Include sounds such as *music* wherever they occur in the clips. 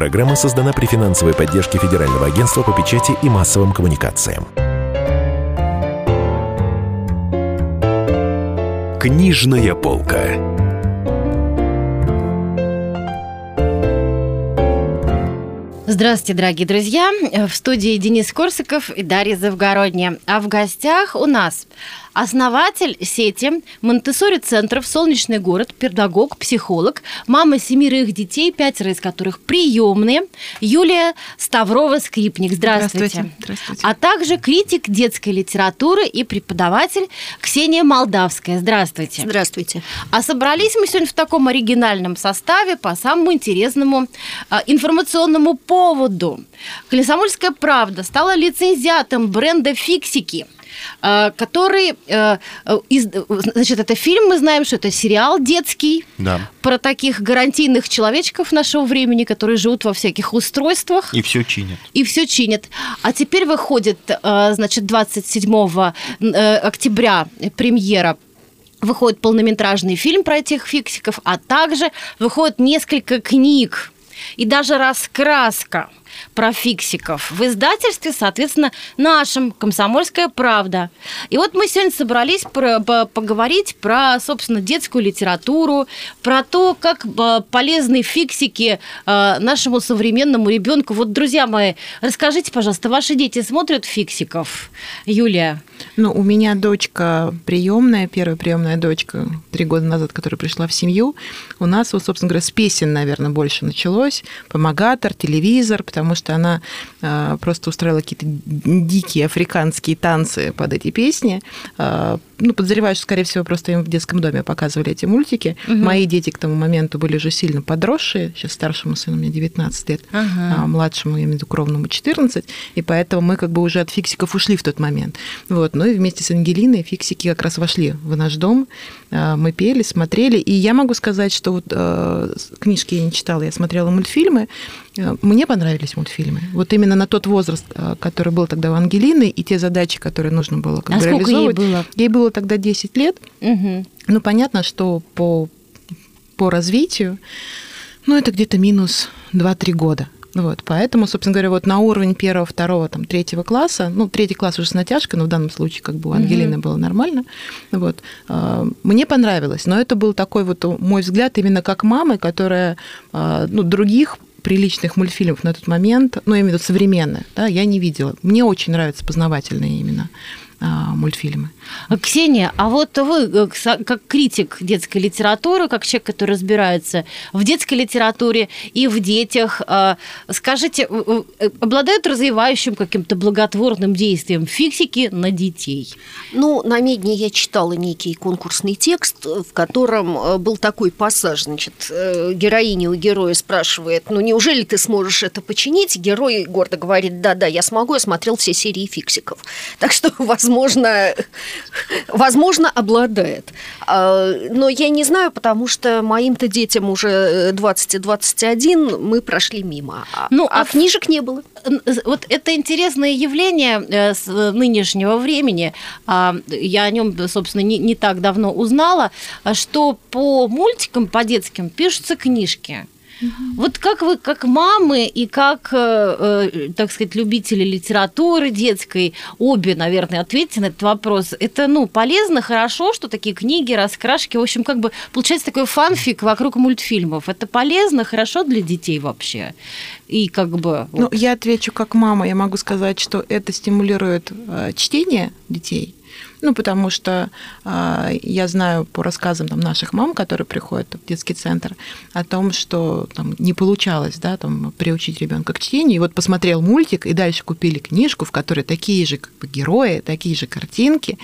программа создана при финансовой поддержке Федерального агентства по печати и массовым коммуникациям. Книжная полка. Здравствуйте, дорогие друзья! В студии Денис Корсаков и Дарья Завгородняя. А в гостях у нас Основатель сети Монтессори центров «Солнечный город», педагог, психолог, мама семерых детей, пятеро из которых приемные, Юлия Ставрова-Скрипник. Здравствуйте. Здравствуйте. Здравствуйте. А также критик детской литературы и преподаватель Ксения Молдавская. Здравствуйте. Здравствуйте. А собрались мы сегодня в таком оригинальном составе по самому интересному э, информационному поводу. «Комсомольская правда» стала лицензиатом бренда «Фиксики», Э, который, э, значит, это фильм, мы знаем, что это сериал детский да. про таких гарантийных человечков нашего времени, которые живут во всяких устройствах. И все чинят. И все чинят. А теперь выходит, э, значит, 27 октября премьера выходит полнометражный фильм про этих фиксиков, а также выходит несколько книг и даже раскраска про фиксиков в издательстве, соответственно, нашем «Комсомольская правда». И вот мы сегодня собрались про, по, поговорить про, собственно, детскую литературу, про то, как э, полезны фиксики э, нашему современному ребенку. Вот, друзья мои, расскажите, пожалуйста, ваши дети смотрят фиксиков? Юлия? Ну, у меня дочка приемная, первая приемная дочка три года назад, которая пришла в семью. У нас, вот, собственно говоря, с песен, наверное, больше началось. Помогатор, телевизор, потому потому что она а, просто устраивала какие-то дикие африканские танцы под эти песни. А, ну, подозреваю, что, скорее всего, просто им в детском доме показывали эти мультики. Угу. Мои дети к тому моменту были уже сильно подросшие. Сейчас старшему сыну мне 19 лет, ага. а младшему, я имею в виду, кровному 14. И поэтому мы как бы уже от фиксиков ушли в тот момент. Вот. Ну и вместе с Ангелиной фиксики как раз вошли в наш дом. А, мы пели, смотрели. И я могу сказать, что вот книжки я не читала, я смотрела мультфильмы. Мне понравились мультфильмы. Вот именно на тот возраст, который был тогда у Ангелины, и те задачи, которые нужно было как а бы реализовывать. Ей было? Ей было тогда 10 лет. Угу. Ну, понятно, что по, по развитию, ну, это где-то минус 2-3 года. Вот, поэтому, собственно говоря, вот на уровень первого, второго, там, третьего класса, ну, третий класс уже с натяжкой, но в данном случае как бы у Ангелины mm-hmm. было нормально, вот, мне понравилось, но это был такой вот мой взгляд именно как мамы, которая, ну, других приличных мультфильмов на тот момент, ну, я имею в виду современные, да, я не видела. Мне очень нравятся познавательные именно мультфильмы. Ксения, а вот вы, э, как критик детской литературы, как человек, который разбирается в детской литературе и в детях, а, скажите, э, обладают развивающим каким-то благотворным действием фиксики на детей? Ну, на Медне я читала некий конкурсный текст, в котором э, был такой пассаж, значит, героиня у героя спрашивает, ну, неужели ты сможешь это починить? Герой гордо говорит, да-да, я смогу, я смотрел все серии фиксиков. Так что, *laughs* возможно, возможно, обладает. А, но я не знаю, потому что моим-то детям уже 20 и 21, мы прошли мимо. А, ну, а, а книжек не было. Вот это интересное явление э, с нынешнего времени. А, я о нем, собственно, не, не так давно узнала, что по мультикам, по детским пишутся книжки. Вот как вы, как мамы и как, э, э, так сказать, любители литературы детской, обе, наверное, ответьте на этот вопрос. Это, ну, полезно, хорошо, что такие книги, раскрашки, в общем, как бы получается такой фанфик вокруг мультфильмов. Это полезно, хорошо для детей вообще? И как бы... Ну, вот. я отвечу как мама. Я могу сказать, что это стимулирует э, чтение детей, ну, потому что э, я знаю по рассказам там, наших мам, которые приходят в детский центр, о том, что там, не получалось да, там, приучить ребенка к чтению. И вот посмотрел мультик, и дальше купили книжку, в которой такие же как бы, герои, такие же картинки.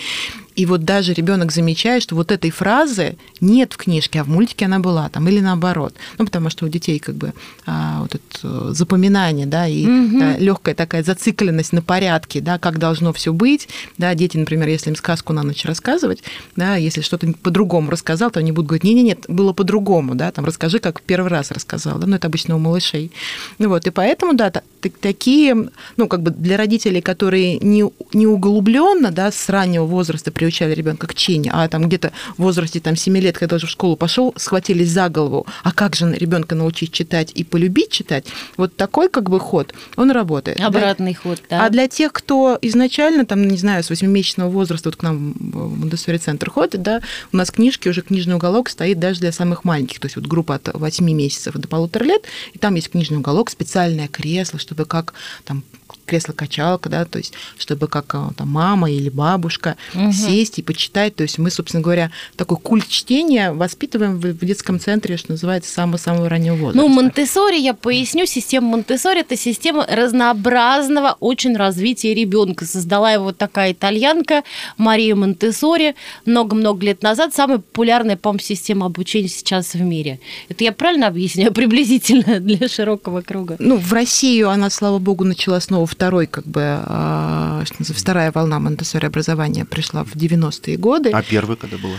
И вот даже ребенок замечает, что вот этой фразы нет в книжке, а в мультике она была там, или наоборот. Ну, потому что у детей как бы а, вот это э, запоминание, да, и угу. да, легкая такая зацикленность на порядке, да, как должно все быть. Да, дети, например, если им сказку на ночь рассказывать, да, если что-то по-другому рассказал, то они будут говорить, не-не, нет, было по-другому, да, там расскажи, как первый раз рассказал, да, ну, это обычно у малышей. Ну, вот, и поэтому, да, такие, ну, как бы для родителей, которые не, не углубленно, да, с раннего возраста приучали ребенка к чтению, а там где-то в возрасте там, 7 лет, когда уже в школу пошел, схватились за голову, а как же ребенка научить читать и полюбить читать, вот такой как бы ход, он работает. Обратный да? ход, да. А для тех, кто изначально, там, не знаю, с 8-месячного возраста вот к нам в Монтессори центр ходит, да, у нас книжки, уже книжный уголок стоит даже для самых маленьких, то есть вот группа от 8 месяцев до полутора лет, и там есть книжный уголок, специальное кресло, чтобы как там кресло-качалка, да, то есть чтобы как а, там, мама или бабушка угу. сесть и почитать. То есть мы, собственно говоря, такой культ чтения воспитываем в, детском центре, что называется, самого-самого раннего возраста. Ну, Монтессори, я поясню, система Монтессори – это система разнообразного очень развития ребенка. Создала его такая итальянка Мария Монтессори много-много лет назад. Самая популярная, по-моему, система обучения сейчас в мире. Это я правильно объясняю *laughs* приблизительно для широкого круга? Ну, в Россию она, слава богу, начала снова в второй, как бы, а, вторая волна монтессори образования пришла в 90-е годы. А первая когда была?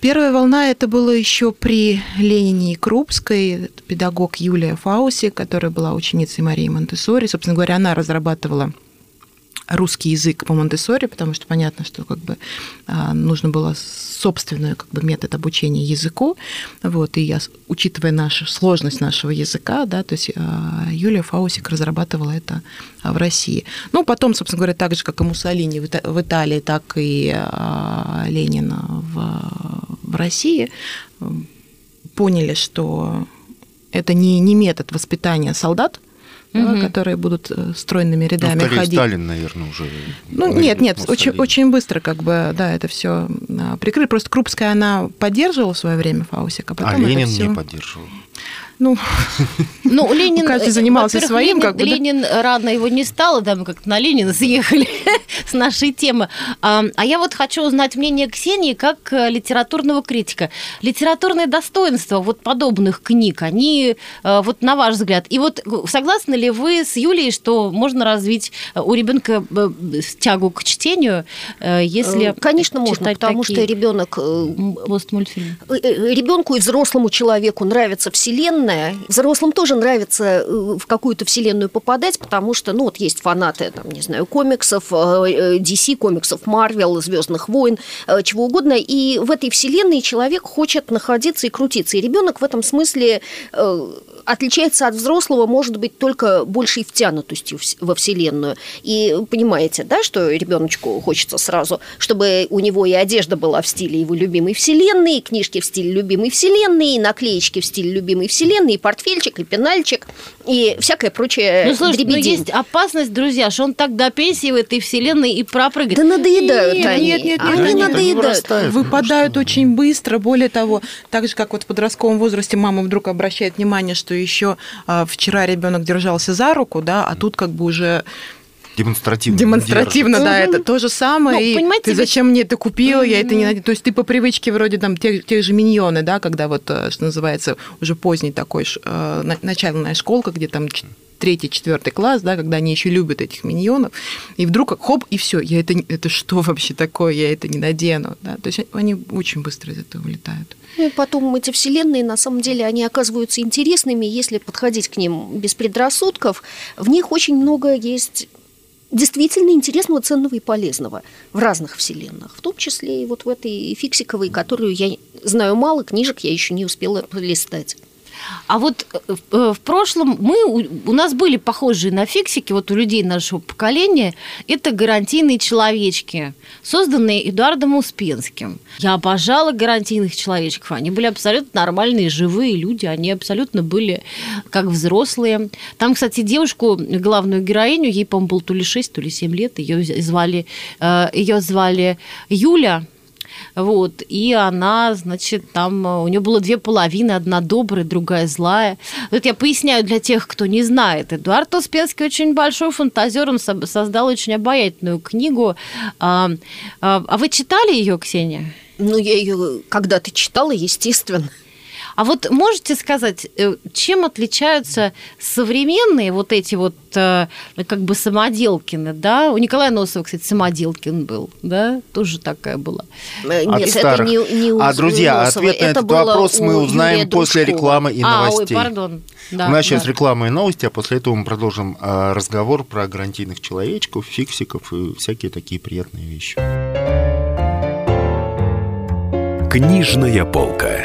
Первая волна это было еще при Ленине и Крупской, педагог Юлия Фауси, которая была ученицей Марии Монтессори. Собственно говоря, она разрабатывала русский язык по Монтессори, потому что понятно, что как бы а, нужно было собственный как бы, метод обучения языку. Вот, и я, учитывая нашу сложность нашего языка, да, то есть а, Юлия Фаусик разрабатывала это а, в России. Ну, потом, собственно говоря, так же, как и Муссолини в Италии, так и Ленин в, в России, поняли, что это не, не метод воспитания солдат, угу. которые будут э, стройными рядами ну, ходить. Сталин, наверное, уже. Ну нет, нет, очень, очень быстро как бы, да, это все а, прикрыли. Просто Крупская она поддерживала в свое время Фаусика, а потом а Ленин всё... не поддерживал. Ну, ну Ленин, каждый занимался своим. Ленин, как бы, Ленин рано его не стало, да, мы как-то на Ленина съехали *laughs* с нашей темы. А, а я вот хочу узнать мнение Ксении как э, литературного критика. Литературные достоинства вот подобных книг, они э, вот на ваш взгляд. И вот согласны ли вы с Юлией, что можно развить э, у ребенка тягу к чтению, если Конечно, можно, потому что ребенок мультфильм. Ребенку и взрослому человеку нравится вселенная, вселенная. Взрослым тоже нравится э, в какую-то вселенную попадать, потому что, ну, вот есть фанаты, там, не знаю, комиксов, э, DC, комиксов Marvel, Звездных войн, э, чего угодно. И в этой вселенной человек хочет находиться и крутиться. И ребенок в этом смысле отличается от взрослого, может быть, только большей втянутостью во Вселенную. И понимаете, да, что ребеночку хочется сразу, чтобы у него и одежда была в стиле его любимой Вселенной, и книжки в стиле любимой Вселенной, и наклеечки в стиле любимой Вселенной, и портфельчик, и пенальчик, и всякое прочее Ну, слушай, но есть опасность, друзья, что он так до пенсии в этой Вселенной и пропрыгает. Да надоедают нет, они. Нет, нет, нет, они они надоедают. Выпадают очень быстро. Более того, так же, как вот в подростковом возрасте мама вдруг обращает внимание, что еще а, вчера ребенок держался за руку, да, а тут как бы уже Демонстративно. Демонстративно, да, это то же самое. Ну, и понимаете, ты зачем мне это купил, я это не То есть ты по привычке вроде там тех, тех же миньоны, да, когда вот, э, что называется, уже поздний такой э, начальная школка, где там третий, четвертый класс, да, когда они еще любят этих миньонов, и вдруг хоп, и все, я это, это что вообще такое, я это не надену, да, то есть они очень быстро из этого улетают. Ну и потом эти вселенные, на самом деле, они оказываются интересными, если подходить к ним без предрассудков. В них очень много есть действительно интересного, ценного и полезного в разных вселенных, в том числе и вот в этой фиксиковой, которую я знаю мало, книжек я еще не успела полистать. А вот э, э, в прошлом мы, у нас были похожие на фиксики, вот у людей нашего поколения, это гарантийные человечки, созданные Эдуардом Успенским. Я обожала гарантийных человечков, они были абсолютно нормальные, живые люди, они абсолютно были как взрослые. Там, кстати, девушку, главную героиню, ей, по-моему, было то ли 6, то ли 7 лет, ее звали, э, ее звали Юля, вот, и она, значит, там, у нее было две половины, одна добрая, другая злая. Вот я поясняю для тех, кто не знает. Эдуард Успенский очень большой фантазер, он создал очень обаятельную книгу. А, а, а вы читали ее, Ксения? Ну, я ее когда-то читала, естественно. А вот можете сказать, э, чем отличаются современные вот эти вот э, как бы самоделкины, да? У Николая Носова, кстати, самоделкин был, да? Тоже такая была. Э, От Нет, это старых. не, не у А, друзья, Носова, ответ на это этот вопрос мы узнаем Юрия после Дружкова. рекламы и а, ой, новостей. пардон. Да, У нас сейчас да. реклама и новости, а после этого мы продолжим а, разговор про гарантийных человечков, фиксиков и всякие такие приятные вещи. Книжная полка.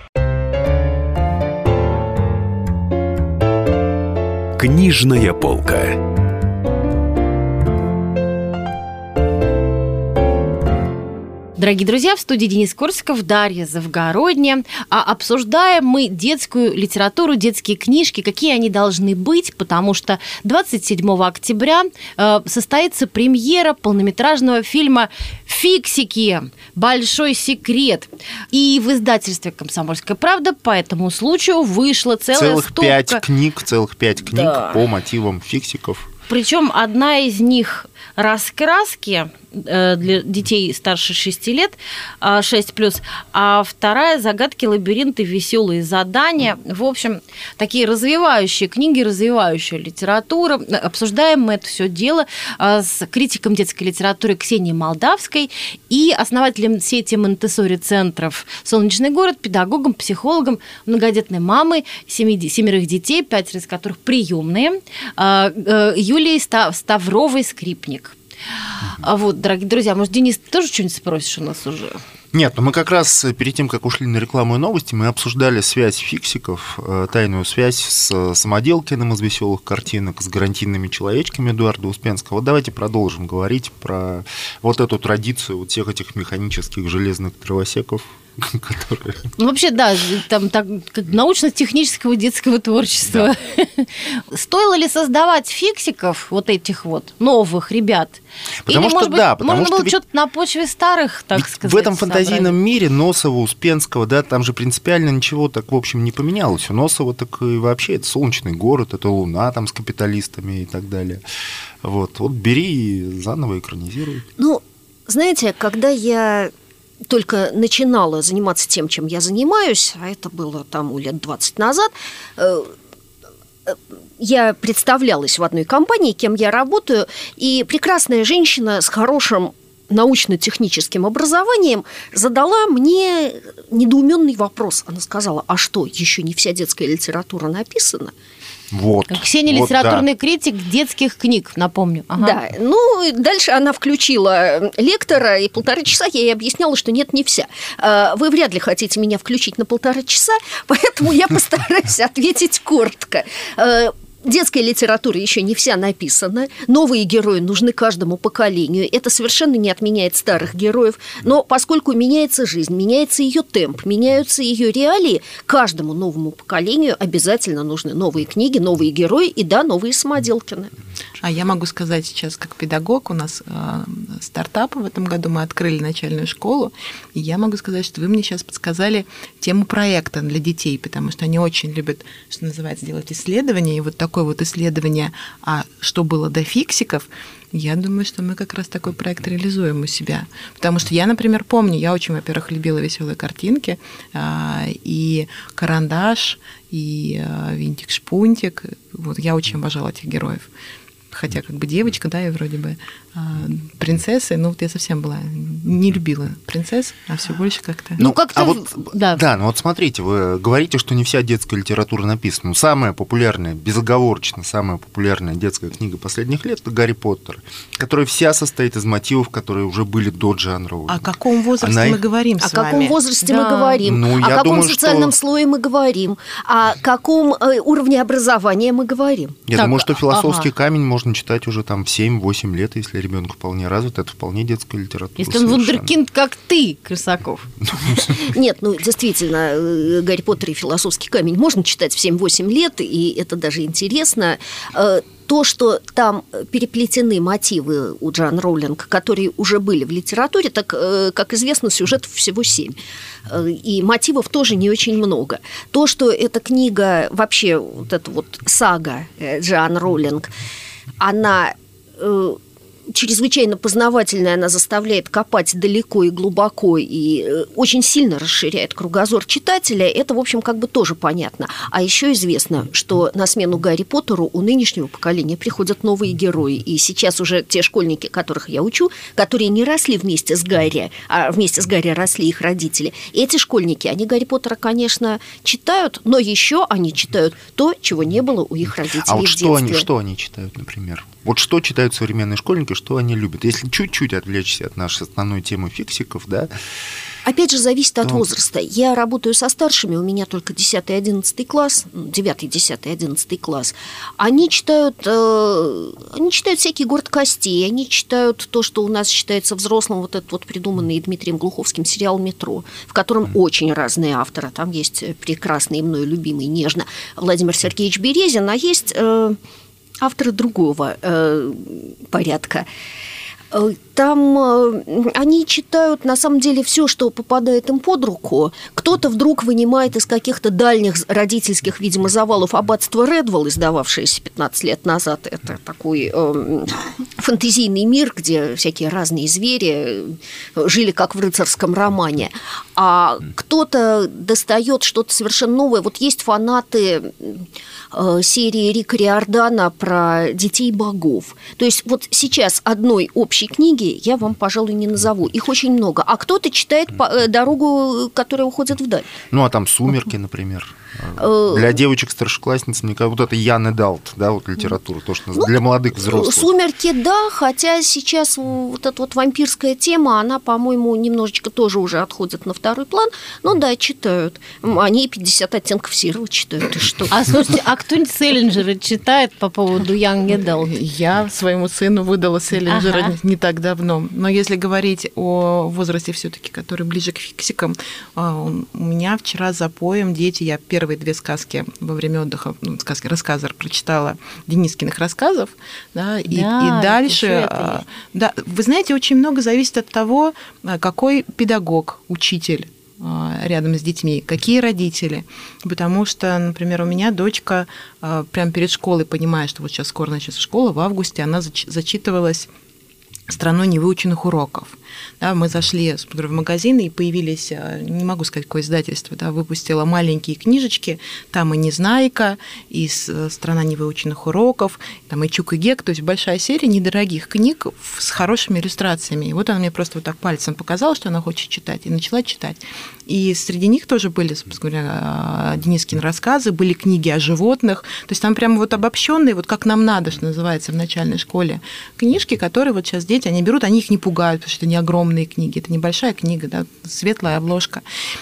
Книжная полка. Дорогие друзья, в студии Денис Корсаков, Дарья Завгородня. А обсуждаем мы детскую литературу, детские книжки, какие они должны быть, потому что 27 октября э, состоится премьера полнометражного фильма «Фиксики. Большой секрет». И в издательстве «Комсомольская правда» по этому случаю вышла целая целых стопка... пять книг, целых пять книг Да. по мотивам фиксиков. Причем одна из них раскраски э, для детей старше 6 лет, а, 6 плюс, а вторая загадки, лабиринты, веселые задания. В общем, такие развивающие книги, развивающая литература. Обсуждаем мы это все дело а, с критиком детской литературы Ксенией Молдавской и основателем сети Монтессори центров «Солнечный город», педагогом, психологом, многодетной мамой, семи, семерых детей, пятеро из которых приемные, а, э, Юлией Ста- Ставровой-Скрипник. А вот, дорогие друзья, может, Денис, ты тоже что-нибудь спросишь у нас уже? Нет, ну мы как раз э, перед тем, как ушли на рекламу и новости, мы обсуждали связь фиксиков, э, тайную связь с э, Самоделкиным из «Веселых картинок», с гарантийными человечками Эдуарда Успенского. Давайте продолжим говорить про вот эту традицию вот всех этих механических железных дровосеков, *laughs* которые... Ну, вообще, да, там так, научно-технического детского творчества. *laughs* Стоило ли создавать фиксиков, вот этих вот новых ребят? Потому Или, что может быть, да, потому можно что было ведь- что-то на почве старых, так Ведь сказать, в этом фантазийном собрать? мире Носова, Успенского, да, там же принципиально ничего так, в общем, не поменялось. У Носова так и вообще это солнечный город, это Луна там с капиталистами и так далее. Вот, вот бери и заново экранизируй. Ну, знаете, когда я только начинала заниматься тем, чем я занимаюсь, а это было там лет 20 назад, э, э, я представлялась в одной компании, кем я работаю, и прекрасная женщина с хорошим научно-техническим образованием задала мне недоуменный вопрос. Она сказала, а что, еще не вся детская литература написана? Вот. Ксения вот, да. литературный критик детских книг, напомню. Ага. Да, ну, дальше она включила лектора, и полтора часа я ей объясняла, что нет, не вся. А, Вы вряд ли хотите меня включить на полтора часа, *laughs* поэтому я постараюсь ответить коротко. Детская литература еще не вся написана. Новые герои нужны каждому поколению. Это совершенно не отменяет старых героев. Но поскольку меняется жизнь, меняется ее темп, меняются ее реалии, каждому новому поколению обязательно нужны новые книги, новые герои и, да, новые самоделкины. А я могу сказать сейчас, как педагог, у нас э, стартап в этом году, мы открыли начальную школу, и я могу сказать, что вы мне сейчас подсказали тему проекта для детей, потому что они очень любят, что называется, делать исследования, и вот такое вот исследование, а что было до фиксиков, я думаю, что мы как раз такой проект реализуем у себя. Потому что я, например, помню, я очень, во-первых, любила веселые картинки, а, и карандаш, и а, винтик-шпунтик. Вот я очень обожала этих героев. Хотя как бы девочка, да, я вроде бы принцессы, но вот я совсем была, не любила принцесс, а все больше как-то... Ну, как-то а вот, да. да. ну вот смотрите, вы говорите, что не вся детская литература написана. Ну, самая популярная, безоговорочно, самая популярная детская книга последних лет – это «Гарри Поттер», которая вся состоит из мотивов, которые уже были до Джан Роулинг. О каком возрасте Она мы их- говорим О с каком вами? возрасте Да. мы говорим, Ну, о каком думаю, что- социальном слое мы говорим, о каком э, уровне образования мы говорим. Я Так, думаю, что философский ага. камень можно можно читать уже там в 7-8 лет, если ребенку вполне развит, это вполне детская литература. Если он совершенно. вундеркинд, как ты, Крысаков. *laughs* Нет, ну действительно, э, Гарри Поттер и философский камень можно читать в 7-8 лет, и это даже интересно. Э, То, что там переплетены мотивы у Джан Роулинг, которые уже были в литературе, так, э, как известно, сюжетов всего семь. И мотивов тоже не очень много. То, что эта книга, вообще вот эта вот сага Джан Роулинг, она чрезвычайно познавательная, она заставляет копать далеко и глубоко и э, очень сильно расширяет кругозор читателя, это, в общем, как бы тоже понятно. А еще известно, что на смену Гарри Поттеру у нынешнего поколения приходят новые герои. И сейчас уже те школьники, которых я учу, которые не росли вместе с Гарри, а вместе с Гарри росли их родители, эти школьники, они Гарри Поттера, конечно, читают, но еще они читают то, чего не было у их родителей А вот в что они, детстве. что они читают, например? Вот что читают современные школьники, что они любят? Если чуть-чуть отвлечься от нашей основной темы фиксиков, да, Опять же, зависит от Ну. возраста. Я работаю со старшими, у меня только 10-11 класс, 9, 10, 11 класс. Они читают, э, они читают всякий город костей, они читают то, что у нас считается взрослым, вот этот вот придуманный Дмитрием Глуховским сериал «Метро», в котором очень разные авторы. Там есть прекрасный и мною любимый нежно Владимир Сергеевич Березин, а есть э, авторы другого э, порядка. Э, Там э, они читают на самом деле все, что попадает им под руку. Кто-то вдруг вынимает из каких-то дальних родительских, видимо, завалов аббатство Редвелл, издававшееся 15 лет назад. Это такой эм, фэнтезийный мир, где всякие разные звери э, жили как в рыцарском романе. А кто-то достает что-то совершенно новое. Вот есть фанаты э, серии Рика Риордана про детей богов. То есть вот сейчас одной общей книги я вам, пожалуй, не назову. Их очень много. А кто-то читает э, дорогу, которая уходит вдаль. ну а там «Сумерки», например. Э, Для девочек-старшеклассниц, мне кажется, вот это Ян Эдалт, да, вот литература, то, что Ну, для молодых взрослых. Сумерки, да, хотя сейчас вот эта вот вампирская тема, она, по-моему, немножечко тоже уже отходит на второй план. Но да, читают. Они 50 оттенков серого читают. И что? А слушайте, а кто-нибудь Селлинджера читает по поводу Young Adult? Я своему сыну выдала Селлинджера Ага. не так давно. Но если говорить о возрасте все-таки, который ближе к фиксикам, а, у меня вчера за поем дети, я первые две сказки во время отдыха, ну, сказки, рассказы прочитала Денискиных рассказов, да, и, Да, и дальше, а, да, вы знаете, очень много зависит от того, а, какой педагог, учитель а, рядом с детьми, какие родители. Потому что, например, у меня дочка прямо перед школой, понимая, что вот сейчас скоро начнется школа, в августе она зач- зачитывалась страной невыученных уроков. Да, мы зашли подругой в магазин, и появились, а, не могу сказать, какое издательство, да, выпустило маленькие книжечки, там и «Незнайка», и э, «Страна невыученных уроков», там и «Чук и Гек», то есть большая серия недорогих книг с хорошими иллюстрациями. И вот она мне просто вот так пальцем показала, что она хочет читать, и начала читать. И среди них тоже были, собственно говоря, а, Денискины рассказы, были книги о животных, то есть там прямо вот обобщенные, вот как нам надо, что называется, в начальной школе, книжки, которые вот сейчас дети, они берут, они их не пугают, потому что это не огромные книги, это небольшая книга, да, светлая обложка.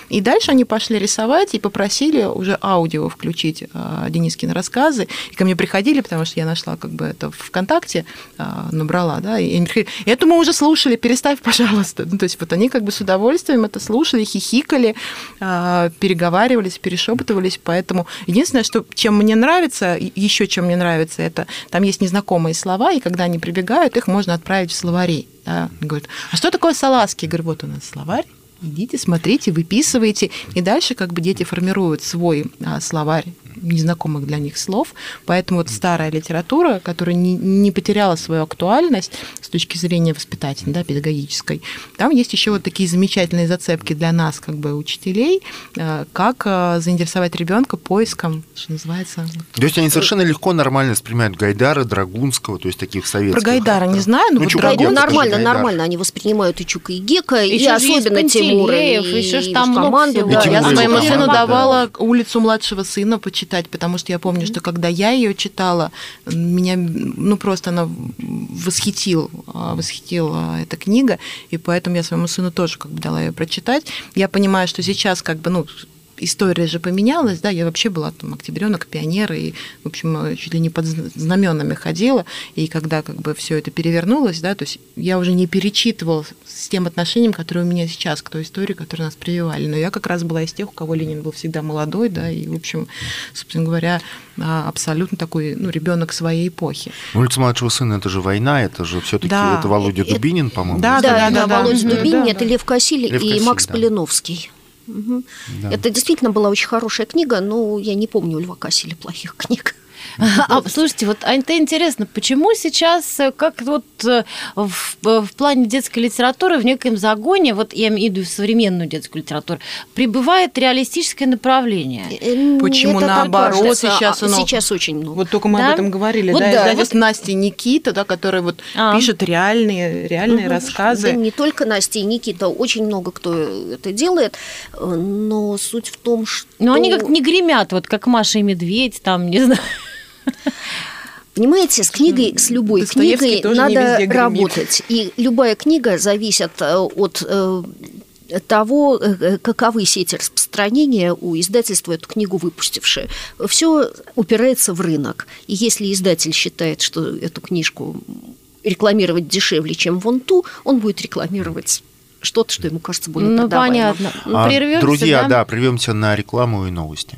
И дальше они пошли рисовать и попросили уже аудио включить а, Денискины рассказы. И ко мне приходили, потому что я нашла как бы это ВКонтакте, а, набрала, да, и они приходили, это мы уже слушали, переставь, *laughs* пожалуйста. Ну, то есть вот они как бы с удовольствием это слушали, хихикали, а, переговаривались, перешептывались, поэтому единственное, что чем мне нравится, еще чем мне нравится, это там есть незнакомые слова, и когда они прибегают, их можно отправить в словари. Да. Они Говорят, а что такое салазки? Я говорю, вот у нас словарь, идите, смотрите, выписывайте. И дальше как бы дети формируют свой а, словарь незнакомых для них слов. Поэтому вот старая литература, которая не, не потеряла свою актуальность с точки зрения воспитательной, да, педагогической, там есть еще вот такие замечательные зацепки для нас, как бы учителей, а, как а, заинтересовать ребенка поиском, что называется. То есть они совершенно легко, нормально воспринимают Гайдара, Драгунского, то есть таких советских. Про Гайдара не авторов. знаю, но Ну, вот Драгун- нормально, Гайдар. нормально. Они воспринимают и Чука, и Гека, и есть особенно Тимура. Пантелеев, и ещё ж там много всего. да. Я своему сыну да. давала улицу младшего сына почитать, потому что я помню, что когда я ее читала, меня ну просто она восхитил, а, восхитила эта книга, и поэтому я своему сыну тоже как бы дала ее прочитать. Я понимаю, что сейчас как бы ну история же поменялась, да, я вообще была там октябренок, пионер, и, в общем, чуть ли не под знаменами ходила, и когда как бы все это перевернулось, да, то есть я уже не перечитывала с тем отношением, которое у меня сейчас к той истории, которую нас прививали, но я как раз была из тех, у кого Ленин был всегда молодой, да, и, в общем, собственно говоря, а, абсолютно такой, ну, ребенок своей эпохи. Улица младшего сына это же война, это же все-таки Да. это Володя Это- Дубинин, по-моему. Да, Да, да, да, да, Володя да. Дубинин, Да, это да. Лев Кассиль Лев и Макс да. Полиновский. Мгм. Да. Это действительно была очень хорошая книга, но я не помню у Льва Кассиля плохих книг. А, слушайте, вот а это интересно, почему сейчас, э, как вот э, в, э, в плане детской литературы в некоем загоне, вот я имею в виду современную детскую литературу, прибывает реалистическое направление? Почему это наоборот кажется, сейчас а оно- сейчас очень много. Вот только мы Да? об этом говорили, Вот да, да, издательство Настя и Никита, да, которые вот А. пишут реальные, реальные Да рассказы. не только Настя и Никита, очень много кто это делает, но суть в том, что... Но они как не гремят, вот как Маша и Медведь, там, не знаю. Понимаете, с книгой, с любой книгой надо работать. И любая книга зависит э, от э, того, э, каковы сети распространения у издательства эту книгу выпустившие. Все упирается в рынок. И если издатель считает, что эту книжку рекламировать дешевле, чем вон ту, он будет рекламировать что-то, что ему кажется более Ну, продаваемым. понятно. Ну, А, прервемся, Друзья, да? да, прервемся на рекламу и новости.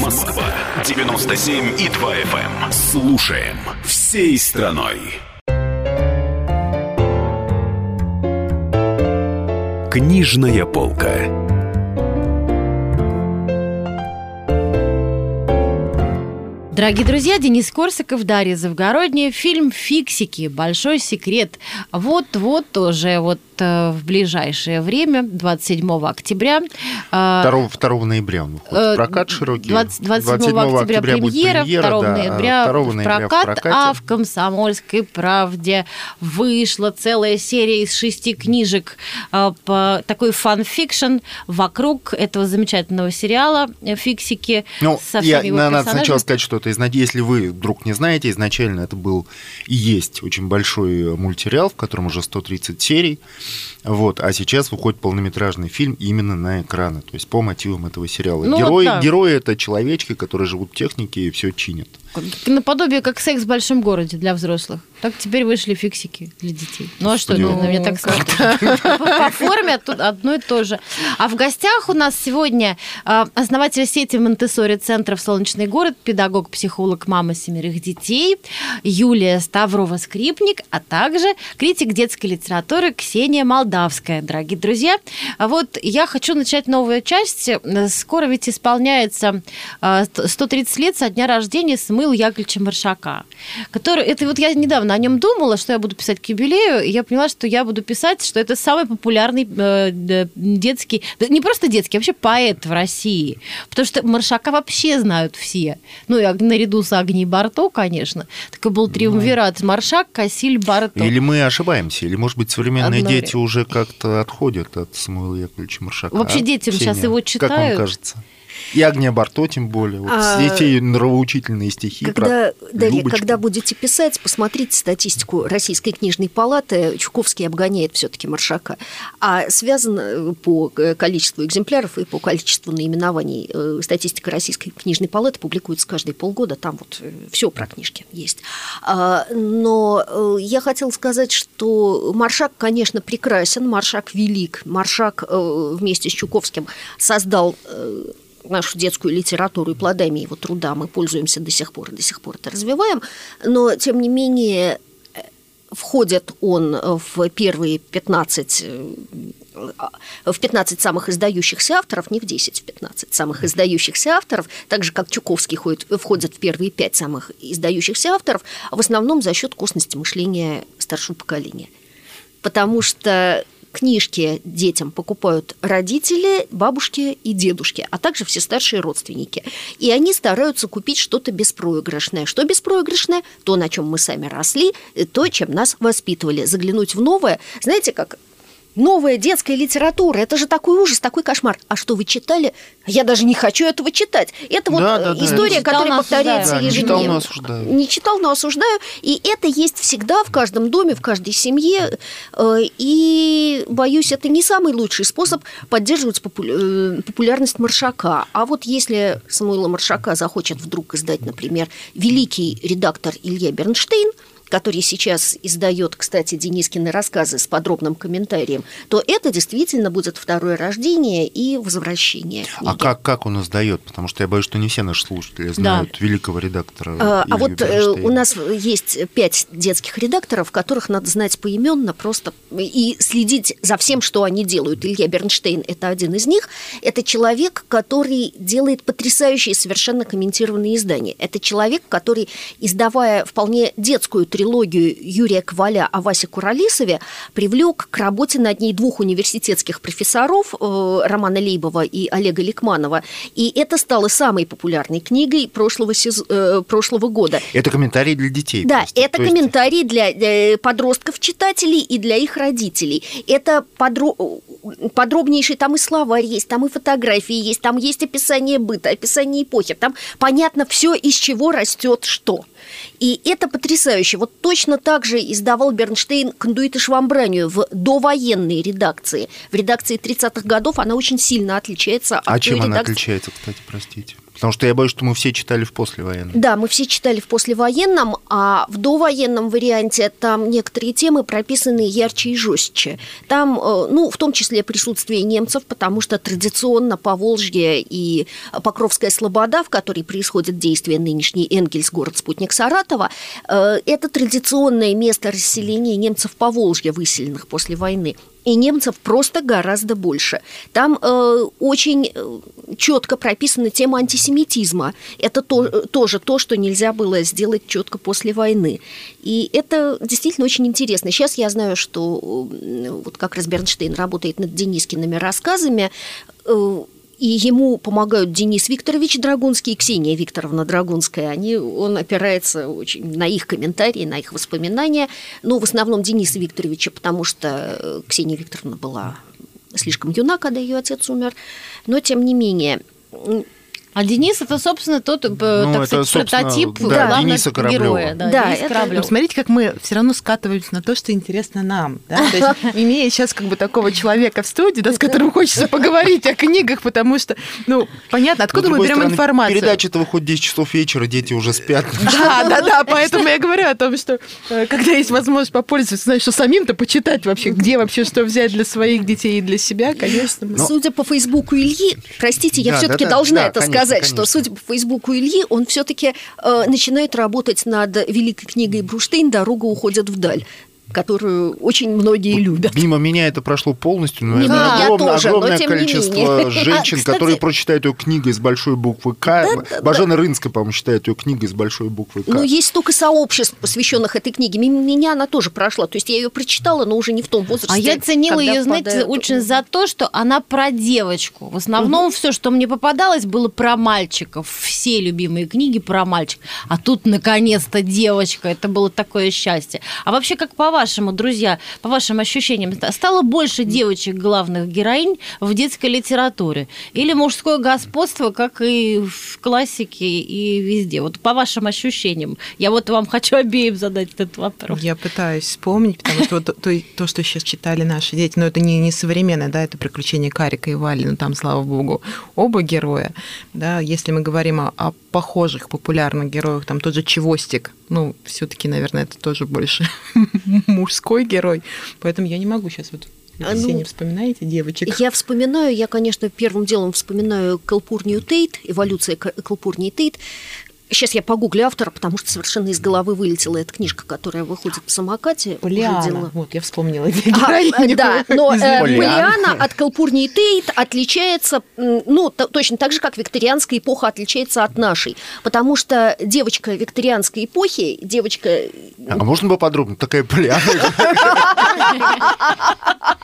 Москва 97 и 2 FM. Слушаем всей страной. Книжная полка. Дорогие друзья, Денис Корсаков, Дарья Завгородняя. Фильм «Фиксики. Большой секрет». Вот-вот тоже вот э, в ближайшее время, 27 октября. э, 2, 2 ноября он выходит Э, в прокат широкий. 20 27 октября, будет премьера, 2 да, ноября 2 в ноября прокат, в прокате. а в «Комсомольской правде» вышла целая серия из шести книжек, э, по- такой фан-фикшн вокруг этого замечательного сериала э, «Фиксики» Ну, я, надо сначала сказать, что это изна- если вы вдруг не знаете, изначально это был и есть очень большой мультсериал, в котором уже 130 серий, вот, а сейчас выходит полнометражный фильм именно на экраны, то есть по мотивам этого сериала. Ну, вот герои, так. герои это человечки, которые живут в технике и все чинят. Наподобие как секс в большом городе для взрослых. Так теперь вышли фиксики для детей. Ну а что, ну, мне так сказать. По форме одно и то же. А в гостях у нас сегодня э, основатель сети Монтессори центров «Солнечный город», педагог, психолог, мама семерых детей Юлия Ставрова-Скрипник, а также критик детской литературы Ксения Молдавская. Дорогие друзья, а вот я хочу начать новую часть. Скоро ведь исполняется э, 130 лет со дня рождения Самуила Яковлевича Маршака. Который, это вот я недавно о нем думала, что я буду писать к юбилею, и я поняла, что я буду писать, что это самый популярный э, детский, не просто детский, а вообще поэт в России. Потому что Маршака вообще знают все. Ну, и наряду с Агнией Барто, конечно. Такой был триумвират Маршак, Кассиль, Барто. Или мы ошибаемся, или, может быть, современные Одно дети время. уже как-то отходят от Самуила Яковлевича Маршака. Вообще а, детям Ксения? сейчас его Как читают. вам кажется? И Агния Барто, тем более. Вот А, эти нравоучительные стихи Когда, про Дарья, Любочку. когда будете писать, посмотрите статистику Российской книжной палаты. Чуковский обгоняет все-таки Маршака. А связано э, по э, количеству экземпляров и по количеству наименований. э, Статистика Российской книжной палаты публикуется каждые полгода. Там вот все про книжки есть. А, Но я хотела сказать, что Маршак, конечно, прекрасен. Маршак велик. Маршак вместе с Чуковским создал нашу детскую литературу и плодами его труда мы пользуемся до сих пор, и до сих пор это развиваем, но, тем не менее, э, входит он в первые 15 э, в 15 самых издающихся авторов, не в 10, в 15 самых издающихся авторов, так же, как Чуковский ходит, входит в первые 5 самых издающихся авторов, в основном за счет косности мышления старшего поколения. Потому что книжки детям покупают родители, бабушки и дедушки, а также все старшие родственники. И они стараются купить что-то беспроигрышное. Что беспроигрышное? То, на чем мы сами росли, то, чем нас воспитывали. Заглянуть в новое. Знаете, как Новая детская литература, это же такой ужас, такой кошмар. А что вы читали? Я даже не хочу этого читать. Это вот Да, да, да. история, читал, которая повторяется осуждаю. Да, не читал, ежедневно. но осуждаю. Не читал, но осуждаю. И это есть всегда в каждом доме, в каждой семье. Э, И, боюсь, это не самый лучший способ поддерживать э, популярность Маршака. А вот если Самуила Маршака захочет вдруг издать, например, великий редактор Илья Бернштейн, который сейчас издает, кстати, Денискины рассказы с подробным комментарием, то это действительно будет второе рождение и возвращение. А книги. как, как он издает? Потому что я боюсь, что не все наши слушатели знают великого редактора. А, а вот э, Бернштейна. у нас есть пять детских редакторов, которых надо знать поименно просто и следить за всем, что они делают. Илья Бернштейн – это один из них. Это человек, который делает потрясающие совершенно комментированные издания. Это человек, который, издавая вполне детскую трилогию Юрия Коваля о Васе Куралисове, привлек к работе над ней двух университетских профессоров э, Романа Лейбова и Олега Ликманова. И это стало самой популярной книгой прошлого, сез- э, прошлого года. Это комментарий для детей. Да, просто. это То есть- комментарии для э, подростков-читателей и для их родителей. Это подро- подробнейший, там и словарь есть, там и фотографии есть, там есть описание быта, описание эпохи, там понятно все, из чего растет что. И это потрясающе. Вот точно так же издавал Бернштейн «Кондуит и швамбранию» в довоенной редакции. В редакции 30-х годов она очень сильно отличается от А чем она редакции- отличается, кстати, простите? Потому что я боюсь, что мы все читали в послевоенном. Да, мы все читали в послевоенном, а в довоенном варианте там некоторые темы прописаны ярче и жестче. Там, э, ну, в том числе присутствие немцев, потому что традиционно Поволжье и Покровская Слобода, в которой происходит действие нынешний Энгельс, город-спутник Саратова, э, это традиционное место расселения немцев Поволжья, выселенных после войны. И немцев просто гораздо больше. Там э, очень четко прописана тема антисемитизма. Это то, э, тоже то, что нельзя было сделать четко после войны. И это действительно очень интересно. Сейчас я знаю, что э, вот как раз Бернштейн работает над Денискиными рассказами. э, и ему помогают Денис Викторович Драгунский и Ксения Викторовна Драгунская. Они, он опирается очень на их комментарии, на их воспоминания. Но в основном Дениса Викторовича, потому что э, Ксения Викторовна была слишком юна, когда ее отец умер. Но тем не менее, А Денис это, собственно, тот, э, Ну, так это, сказать, прототип да, главного Дениса Кораблёва. героя. Да, Да, Денис это- Кораблёв. Ну, смотрите, как мы все равно скатываемся на то, что интересно нам. Да? То есть, *laughs* имея сейчас как бы такого человека в студии, да, с которым хочется поговорить о книгах, потому что, ну, понятно, Но, откуда с мы берем стороны, информацию. Передача-то выходит 10 часов вечера, дети уже спят. *laughs* Да, да, да, поэтому я говорю о том, что э, когда есть возможность попользоваться, знаешь, что самим-то почитать вообще, где вообще что взять для своих детей и для себя, конечно. мы- Судя по Фейсбуку Ильи, простите, я все-таки должна это конечно, сказать, конечно. что судя по Фейсбуку Ильи, он все-таки начинает работать над великой книгой Бруштейн «Дорога уходит вдаль», которую очень многие любят. Мимо меня это прошло полностью, но Мимо это огромное, тоже, но огромное не количество менее. *laughs* женщин, А, кстати- которые прочитают ее книгой с большой буквы К. Бажена Рынская, по-моему, считает ее книгой с большой буквы К. Но есть столько сообществ, посвященных этой книге. Мимо меня она тоже прошла. То есть я ее прочитала, но уже не в том возрасте. А я ценила ее, знаете, впадают- очень за то, что она про девочку. В основном все, что мне попадалось, было про мальчиков. Все любимые книги про мальчиков. А тут, наконец-то, девочка. Это было такое счастье. А вообще, как по-вашему, друзья, по вашим ощущениям, стало больше девочек главных героинь в детской литературе? Или мужское господство, как и в классике и везде? Вот по вашим ощущениям. Я вот вам хочу обеим задать этот вопрос. Я пытаюсь вспомнить, потому что вот то, то, что сейчас читали наши дети, но это не, не современное, да, это приключения Карика и Вали, ну там, слава богу, оба героя. Да, если мы говорим о, о похожих популярных героях, там тот же Чевостик, ну, все-таки, наверное, это тоже больше *laughs* мужской герой. Поэтому я не могу сейчас вот А, ну, все не вспоминаете девочек? Я вспоминаю, я, конечно, первым делом вспоминаю Калпурнию Тейт, эволюция Калпурнии Тейт. Сейчас я погуглю автора, потому что совершенно из головы вылетела эта книжка, которая выходит в самокате. Полиана. Вот, я вспомнила. А, героиню. да, но э, Полиана. Полиана от Калпурнии Тейт отличается, ну, то- точно так же, как викторианская эпоха отличается от нашей. Потому что девочка викторианской эпохи, девочка А можно поподробнее? Такая поляна. *laughs*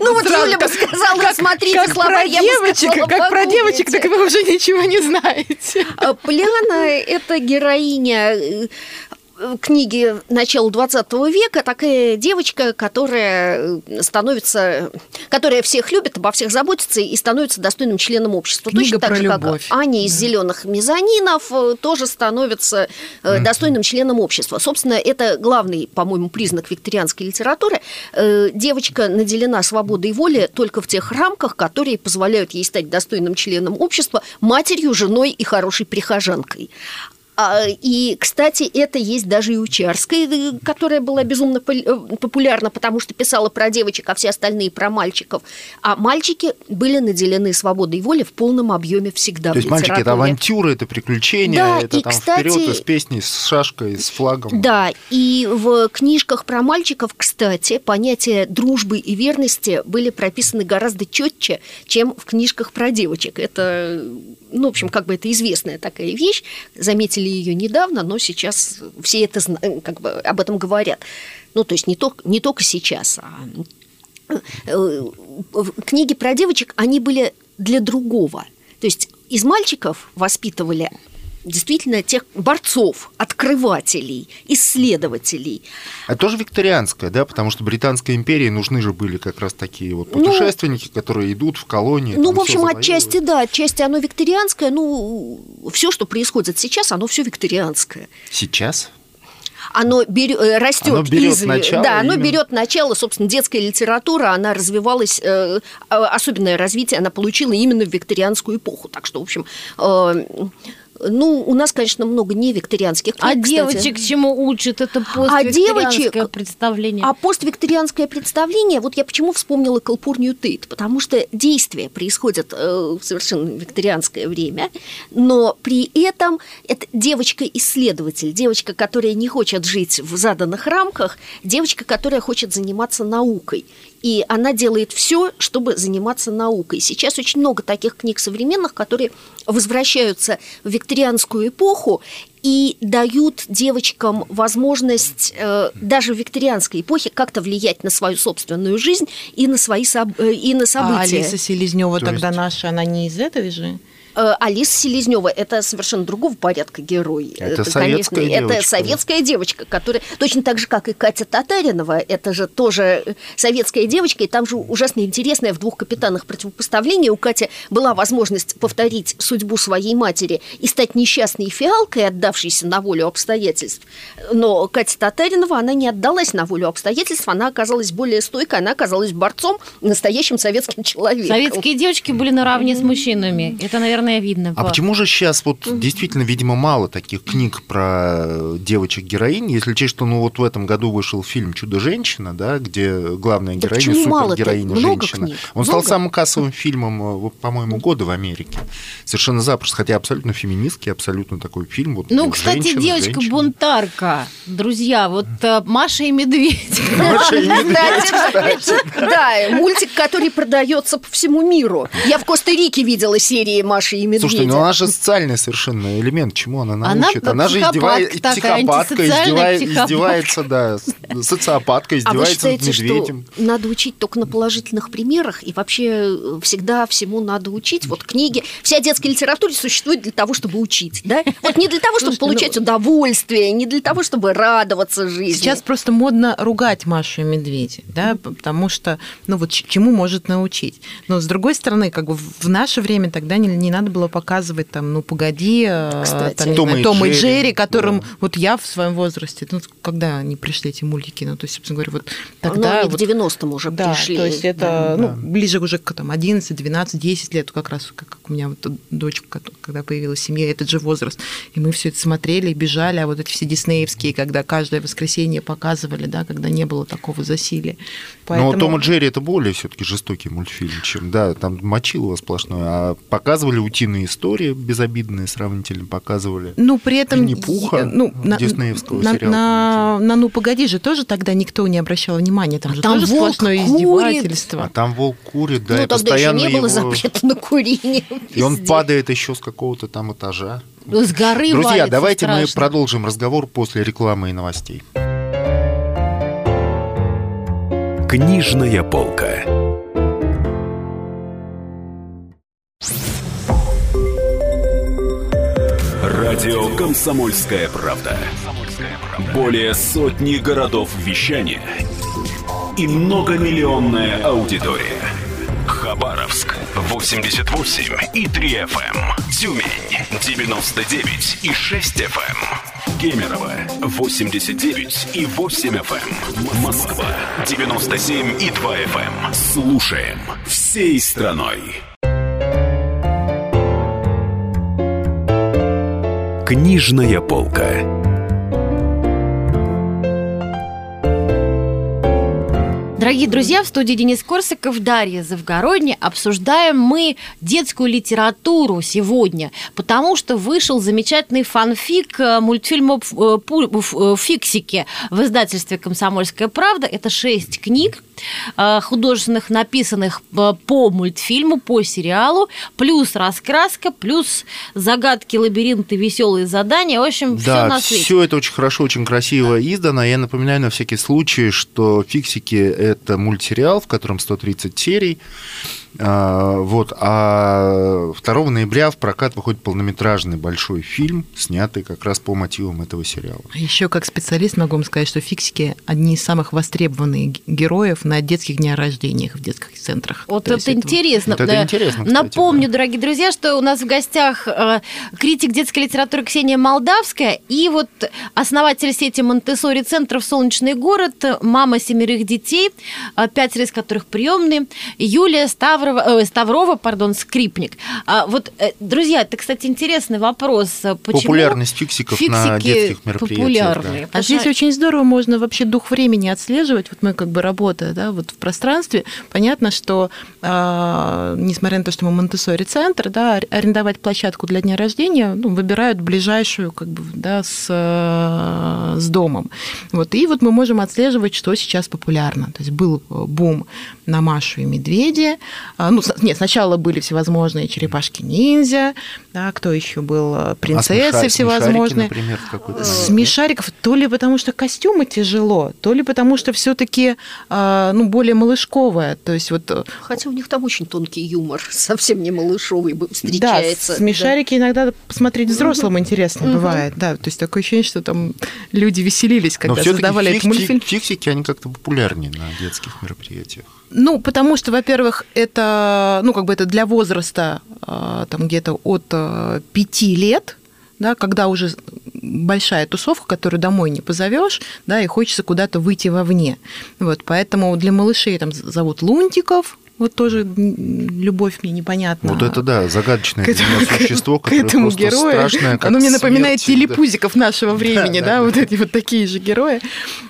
Ну вот Юля бы сказала, смотрите слова, я девочек, как про девочек, так вы уже ничего не знаете. А Пляна – это героиня э, книги начала 20 века, такая девочка, которая э, становится, которая всех любит, обо всех заботится и становится достойным членом общества. Книга Точно так же, любовь. как Аня из «Зеленых мезонинов» э, тоже становится э, достойным членом общества. Собственно, это главный, по-моему, признак викторианской литературы. Девочка наделена свободой воли только в тех рамках, которые позволяют ей стать достойным членом общества, матерью, женой и хорошей прихожанкой. А, И, кстати, это есть даже и у Чарской, э, которая была безумно э, популярна, потому что писала про девочек, а все остальные про мальчиков. А мальчики были наделены свободой воли в полном объеме всегда. То есть мальчики это авантюры, это приключения, Да, это и, там кстати- вперед с песней, с шашкой, с флагом. Да, и в книжках про мальчиков, кстати, понятия дружбы и верности были прописаны гораздо четче, чем в книжках про девочек. Это, ну, в общем, как бы это известная такая вещь. Заметили ее недавно, но сейчас все это зна- как бы об этом говорят. Ну, то есть не только, не только сейчас, а э, книги про девочек, они были для другого. То есть из мальчиков воспитывали действительно тех борцов, открывателей, исследователей. Это тоже викторианская, да, потому что Британской империи нужны же были как раз такие вот Ну, путешественники, которые идут в колонии. Ну, в общем, отчасти да, отчасти оно викторианское. Ну, все, что происходит сейчас, оно все викторианское. Сейчас? Оно растет Оно берет из... начало да, оно именно. берет начало, собственно, детская литература, она развивалась, э, а- особенное развитие она получила именно в викторианскую эпоху. Так что, в общем, э, ну, у нас, конечно, много не викторианских книг, А кстати. девочек чему учат? Это А поствикторианское представление. А поствикторианское представление, вот я почему вспомнила Калпурнию Тейт, потому что действие происходит э, в совершенно викторианское время, но при этом это девочка-исследователь, девочка, которая не хочет жить в заданных рамках, девочка, которая хочет заниматься наукой. И она делает все, чтобы заниматься наукой. Сейчас очень много таких книг современных, которые возвращаются в викторианскую эпоху и дают девочкам возможность э, даже в викторианской эпохе как-то влиять на свою собственную жизнь и на свои соб- э, и на А события. Алиса Селезнева То тогда есть- наша, она не из этой же? Э, Алиса Селезнева это совершенно другого порядка герой. Это советская конечно, девочка, Это советская девочка, которая точно так же, как и Катя Татаринова, это же тоже советская девочка, и там же ужасно интересное в двух капитанах противопоставление. У Кати была возможность повторить судьбу своей матери и стать несчастной фиалкой, отдавшейся на волю обстоятельств. Но Катя Татаринова, она не отдалась на волю обстоятельств, она оказалась более стойкой, она оказалась борцом, настоящим советским человеком. Советские девочки были наравне с мужчинами. Это, наверное, видно. А по- почему же сейчас вот действительно, видимо, мало таких книг про девочек-героинь, если учесть, что ну вот в этом году вышел фильм «Чудо-женщина», да, где главная Да героиня супергероиня женщина. книг, Он стал много. самым кассовым фильмом, э, по-моему, года в Америке. Совершенно запросто, хотя абсолютно феминистский, абсолютно такой фильм. Вот, Ну, кстати, девочка-бунтарка. Друзья, вот э, Маша и Медведь. *laughs* Маша и медведь, да, мультик, который продается по всему миру. Я в Коста-Рике видела серии Маши и Медведя. Слушайте, ну она же социальный совершенно элемент, чему она Она научит? Она, же издевает, такая, психопатка, издевает- психопатка. издевается, да, социопатка, А вы издевается считаете, над что медведем. надо учить только на положительных примерах, и вообще э, всегда всему надо учить? Вот книги, вся детская литература существует для того, чтобы учить, да? Вот не для того, чтобы Слушайте, ну- получать удовольствие, не для того, чтобы радоваться жизни. Сейчас просто модно ругать Машу и Медведя, да, потому что, ну вот чему может научить. Но с другой стороны, как бы в наше время тогда не, не надо было показывать там, ну погоди, э, Кстати. там, знаю, и Тома и Джерри, Джерри, которым да. вот я в своем возрасте, ну когда они пришли эти мультики, ну то есть, собственно говоря, вот Ну, тогда они вот в 90-м уже да, пришли. то есть это ну, ближе уже к там, 11, 12, 10 лет, как раз как, как у меня вот дочка, когда появилась семья, этот же возраст. И мы все это смотрели, бежали, а вот эти все диснеевские, когда каждое воскресенье показывали, да, когда не было такого засилия. Но Том и Джерри это более все-таки жестокий мультфильм, чем, да, там мочилово сплошное. А показывали утиные истории безобидные, сравнительно показывали. Ну, при этом... Винни-Пуха, я- ну, на, диснеевского на, сериала, на, на «Ну, погоди» же тоже тогда никто не обращал внимания, там А же там тоже волк сплошное курит. издевательство. А там волк курит, да, ну, и тогда еще постоянно не было его... запрета на курение. И он падает еще с какого-то там этажа. С горы Друзья, валится давайте мы страшно. продолжим разговор после рекламы и новостей. Книжная полка. Радио «Комсомольская правда». Более сотни городов вещания и многомиллионная аудитория. Хабаровск 88 и 3 FM. Тюмень 99 и 6 FM. Кемерово 89 и 8 FM. Москва 97 и 2 FM. Слушаем всей страной. Книжная полка. Дорогие друзья, в студии Денис Корсаков, Дарья Завгородня. Обсуждаем мы детскую литературу сегодня, потому что вышел замечательный фанфик э, мультфильма э, э, «Фиксики» в издательстве «Комсомольская правда». Это шесть книг, художественных, написанных по мультфильму, по сериалу, плюс раскраска, плюс загадки, лабиринты, веселые задания. В общем, Да, все на свете. все это очень хорошо, очень красиво издано. Я напоминаю на всякий случай, что «Фиксики» — это мультсериал, в котором 130 серий. А, Вот, а 2 ноября в прокат выходит полнометражный большой фильм, снятый как раз по мотивам этого сериала. Еще как специалист могу вам сказать, что фиксики одни из самых востребованных героев на детских днях рождениях в детских центрах. Вот То это интересно. Вот это Да. интересно, кстати, Напомню, да. дорогие друзья, что у нас в гостях э, критик детской литературы Ксения Молдавская и вот основатель сети Монтессори центров «Солнечный город», мама семерых детей, э, пятеро из которых приемные, Юлия Ставрова, э, Ставрова, пардон, скрипник. А вот, э, друзья, это, кстати, интересный вопрос. э, Почему Популярность фиксиков на детских мероприятиях, популярные? А здесь что- очень здорово можно вообще дух времени отслеживать. Вот мы как бы работая да, вот в пространстве, понятно, что а, несмотря на то, что мы Монтессори центр, да, ар- арендовать площадку для дня рождения ну, выбирают ближайшую как бы, да, с, э, с домом. Вот, и вот мы можем отслеживать, что сейчас популярно. То есть был э, бум на Машу и Медведи. А, Ну, нет, сначала были всевозможные черепашки-ниндзя, да, кто еще был, э, А принцессы смешарики, всевозможные. например, какой-то момент, Смешариков то ли потому, что костюмы тяжело, то ли потому, что все-таки ну, более малышковое. То есть вот э, Хотя у них там очень тонкий юмор, *laughs* совсем не малышовый бы да, встречается. смешарики иногда посмотреть взрослым интересно бывает. Да, то есть такое ощущение, что там люди веселились, когда создавали этот мультфильм. фиксики, они как-то популярнее на детских мероприятиях. Ну, потому что, во-первых, это, ну, как бы это для возраста а, там где-то от а, пяти лет, да, когда уже большая тусовка, которую домой не позовешь, да, и хочется куда-то выйти вовне. Вот, поэтому для малышей там зовут Лунтиков, вот тоже любовь мне непонятна. Вот это да, загадочное к- существо, к которое этому просто герою. страшное, как Оно мне напоминает смерть, да. телепузиков нашего времени, Да, да, да, вот да. эти вот такие же герои.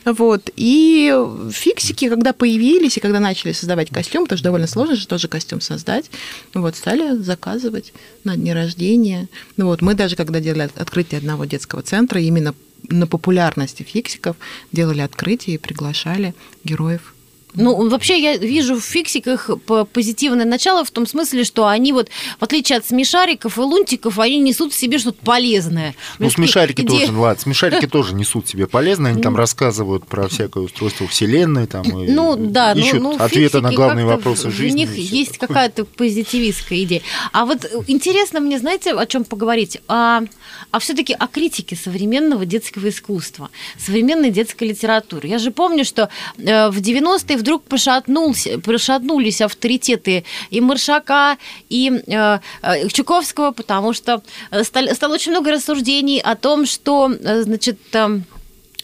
Вот. И фиксики, когда появились и когда начали создавать костюм, потому что довольно сложно же тоже костюм создать, вот, стали заказывать на дни рождения. Ну вот, мы даже, когда делали открытие одного детского центра, именно на популярности фиксиков делали открытие и приглашали героев Ну, вообще я вижу в фиксиках позитивное начало в том смысле, что они вот, в отличие от смешариков и лунтиков, они несут в себе что-то полезное. Ну, Мне смешарики такие тоже, ладно, смешарики *laughs* тоже несут себе полезно, они там рассказывают про всякое устройство Вселенной, там, и Ну да, ну, ищут ну, ответы на главные вопросы в- жизни. В них и есть какая-то позитивистская идея. А вот интересно мне, знаете, о чем поговорить? А, а все-таки о критике современного детского искусства, современной детской литературы. Я же помню, что э, в 90-е вдруг пошатнулся, пошатнулись авторитеты и Маршака, и э, э, Чуковского, потому что э, стали- стало очень много рассуждений о том, что, э, значит,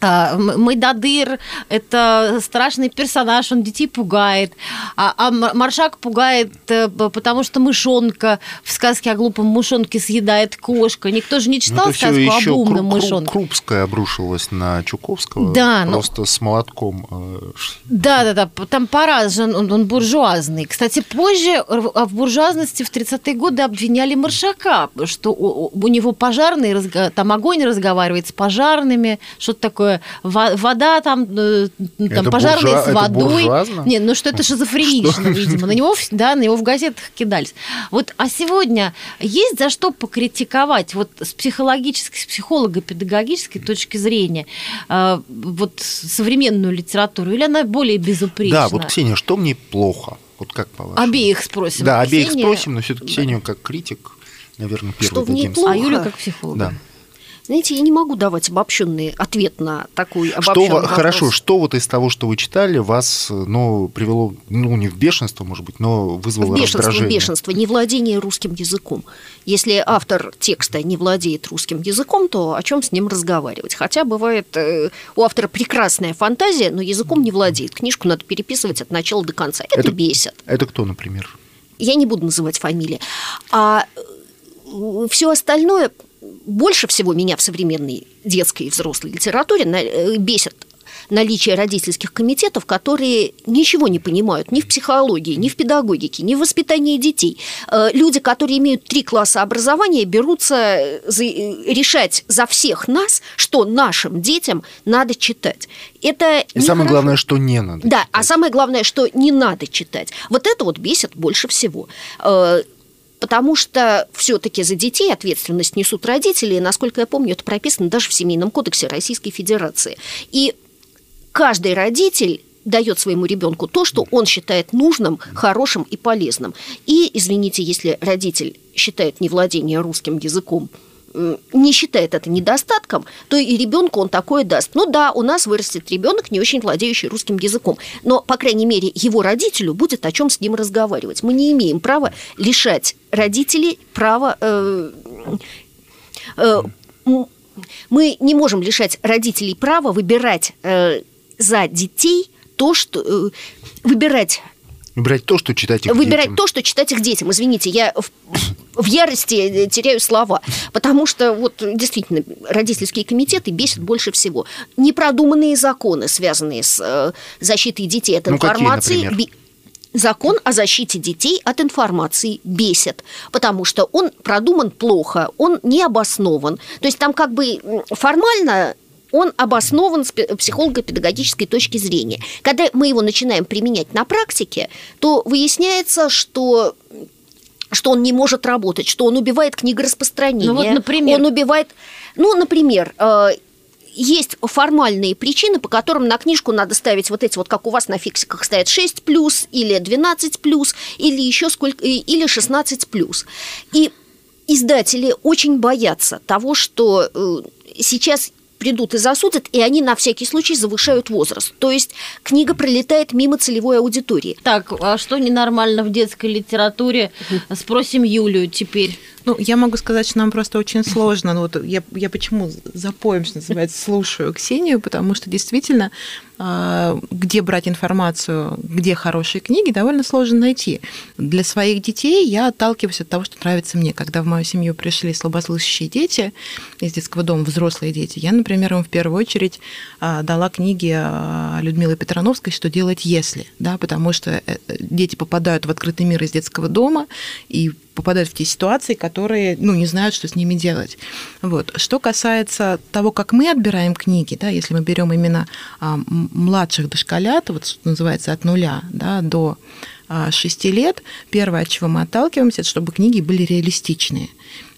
Майдадыр – это страшный персонаж, он детей пугает. А, а Маршак пугает, э, потому что мышонка в сказке о глупом мышонке съедает кошка. Никто же не Ну, читал всё сказку ещё об умном Кру- мышонке. Крупская обрушилась на Чуковского Да, ну- просто с молотком. э, ш- Да, да, да, п- там по-разному, он, он буржуазный. Кстати, позже а в буржуазности в 30-е годы обвиняли Маршака, что у, у него пожарный, там огонь разговаривает с пожарными, что-то такое такое во- вода, там, э, там пожарные буржуа- с водой. Нет, ну что это шизофренично, видимо. На него, в- да, на него в газетах кидались. Вот, а сегодня есть за что покритиковать вот с психологической, с психолого-педагогической точки зрения э, вот современную литературу, или она более безупречна? Да, вот, Ксения, что мне плохо? Вот как по-вашему? Обеих спросим. Да, обеих Ксения- спросим, но все-таки Ксению как критик, наверное, первый Что в ней плохо? А Юля как психолог. Да. Знаете, я не могу давать обобщенный ответ на такой Что, обобщенный во- вопрос. хорошо, что вот из того, что вы читали, вас ну, привело, ну, не в бешенство, может быть, но вызвало в бешенство, в раздражение? бешенство, не владение русским языком. Если автор текста не владеет русским языком, то о чем с ним разговаривать? Хотя бывает э, у автора прекрасная фантазия, но языком не владеет. Книжку надо переписывать от начала до конца. Это, Это- бесит. Это кто, например? Я не буду называть фамилии. А все остальное больше всего меня в современной детской и взрослой литературе э, бесит наличие родительских комитетов, которые ничего не понимают ни в психологии, ни в педагогике, ни в воспитании детей. Э, Люди, которые имеют три класса образования, берутся э, за- решать за всех нас, что нашим детям надо читать. Это И самое нехорошо. главное, что не надо. Да, а читать. самое главное, что не надо читать. Вот это вот бесит больше всего. Потому что все-таки за детей ответственность несут родители, и, насколько я помню, это прописано даже в Семейном кодексе Российской Федерации. И каждый родитель дает своему ребенку то, что он считает нужным, хорошим и полезным. И, извините, если родитель считает невладение русским языком не считает это недостатком, то и ребенку он такое даст. Ну да, у нас вырастет ребенок, не очень владеющий русским языком, но, по крайней мере, его родителю будет о чем с ним разговаривать. Мы не имеем права лишать родителей права э, э, мы не можем лишать родителей права выбирать э, за детей то, что э, выбирать Выбирать то, что читать их выбирать детям. то, что читать их детям. Извините, я в, в ярости теряю слова, потому что вот действительно родительские комитеты бесят больше всего. Непродуманные законы, связанные с э, защитой детей от Ну, какие, информации. например? бе- Закон о защите детей от информации бесит, потому что он продуман плохо, он не обоснован. То есть там как бы формально он обоснован с пе- психолого-педагогической точки зрения. Когда мы его начинаем применять на практике, то выясняется, что что он не может работать, что он убивает книгораспространение. Ну вот, например? Он убивает... Ну, например, э, есть формальные причины, по которым на книжку надо ставить вот эти вот, как у вас на фиксиках стоят 6 плюс, или 12 плюс, или еще сколько, или 16 плюс. И издатели очень боятся того, что э, сейчас придут и засудят, и они на всякий случай завышают возраст. То есть книга пролетает мимо целевой аудитории. Так, а что ненормально в детской литературе? Спросим Юлю теперь. Ну, я могу сказать, что нам просто очень сложно. Ну, вот я, я почему за поем, что называется, слушаю Ксению, потому что действительно, а, где брать информацию, где хорошие книги, довольно сложно найти. Для своих детей я отталкиваюсь от того, что нравится мне. Когда в мою семью пришли слабослышащие дети из детского дома, взрослые дети, я, например, им в первую очередь а, дала книги а, Людмилы Петрановской «Что делать, если?», да, потому что э, дети попадают в открытый мир из детского дома и попадают в те ситуации, которые ну, не знают, что с ними делать. Вот. Что касается того, как мы отбираем книги, да, если мы берем именно а, младших дошколят, вот что называется от нуля да, до а, 6 лет, первое, от чего мы отталкиваемся, это чтобы книги были реалистичные.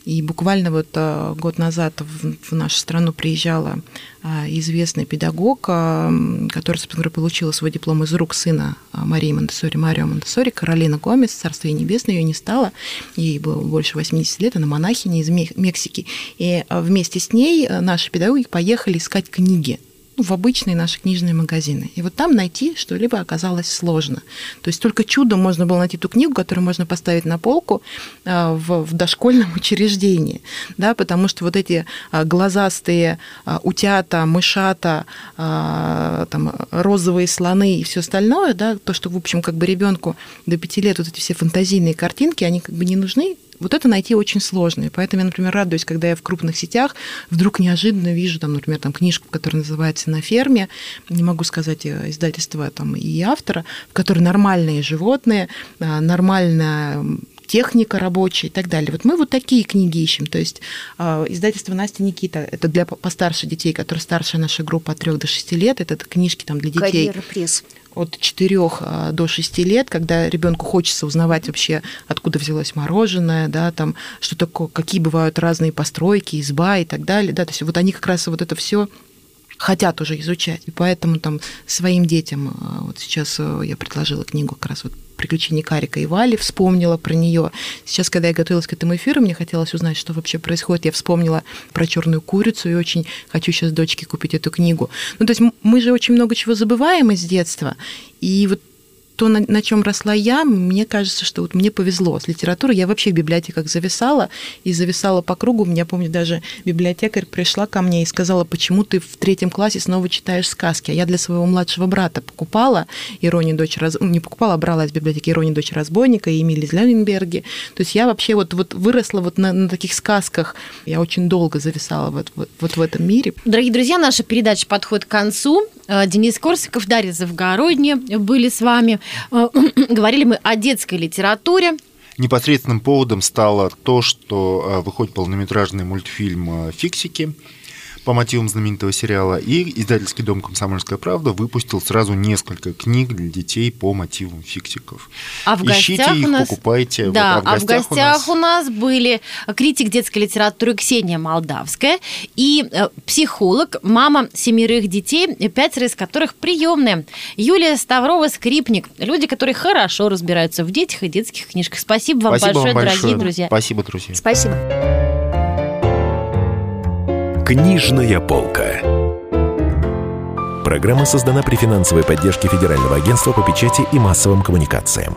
И буквально вот а, год назад в, нашу страну приезжала а, известный педагог, м, который, собственно получила свой диплом из рук сына Марии Монтессори, Марио Монтессори, Каролина Гомес, царство ей небесное, ее не стало, ей было больше 80 лет, она монахиня из Мексики. И вместе с ней наши педагоги поехали искать книги ну, в обычные наши книжные магазины. И вот там найти что-либо оказалось сложно. То есть только чудом можно было найти ту книгу, которую можно поставить на полку а, в, в дошкольном *laughs* учреждении, да, потому что вот эти а, глазастые а, утята, мышата, там, розовые слоны и все остальное, да, то, что, в общем, как бы ребенку до пяти лет вот эти все фантазийные картинки, они как бы не нужны, вот это найти очень сложно. И поэтому я, например, радуюсь, когда я в крупных сетях вдруг неожиданно вижу, там, например, там, книжку, которая называется «На ферме», не могу сказать э, издательства там, и автора, в которой нормальные животные, а, нормальная техника рабочая и так далее. Вот мы вот такие книги ищем. То есть э, издательство Настя Никита, это для постарше детей, которые старше наша группа от 3 до 6 лет, это книжки там для детей. Карьера пресс от 4 а, до 6 лет, когда ребенку хочется узнавать вообще, откуда взялось мороженое, да, там, что такое, какие бывают разные постройки, изба и так далее, да, то есть вот они как раз вот это все хотят уже изучать. И поэтому там своим детям, а, вот сейчас э, я предложила книгу как раз вот приключения Карика и Вали, вспомнила про нее. Сейчас, когда я готовилась к этому эфиру, мне хотелось узнать, что вообще происходит. Я вспомнила про черную курицу и очень хочу сейчас дочке купить эту книгу. Ну, то есть мы же очень много чего забываем из детства. И вот то, на, на чем росла я, мне кажется, что вот мне повезло с литературой. Я вообще в библиотеках зависала и зависала по кругу. Меня, помню, даже библиотекарь пришла ко мне и сказала, почему ты в третьем классе снова читаешь сказки. А я для своего младшего брата покупала «Иронию дочь раз... Не покупала, а брала из библиотеки «Иронию дочь разбойника» и Эмили Зленберги. То есть я вообще вот, вот выросла вот на, на таких сказках. Я очень долго зависала вот, вот, вот в этом мире. Дорогие друзья, наша передача подходит к концу. Э, Денис Корсиков, Дарья Завгородняя были с вами. Э, *clears throat* говорили мы о детской литературе. Непосредственным поводом стало то, что э, выходит полнометражный мультфильм «Фиксики», по мотивам знаменитого сериала, и издательский дом «Комсомольская правда» выпустил сразу несколько книг для детей по мотивам фиксиков. А в Ищите гостях их, у нас... покупайте. Да, вот, а в гостях, у, нас... у нас были критик детской литературы Ксения Молдавская и э, психолог, мама семерых детей, пятеро из которых приемные. Юлия Ставрова-Скрипник. Люди, которые хорошо разбираются в детях и детских книжках. Спасибо вам Спасибо большое, вам большое, дорогие друзья. Спасибо, друзья. Спасибо. Книжная полка. Программа создана при финансовой поддержке Федерального агентства по печати и массовым коммуникациям.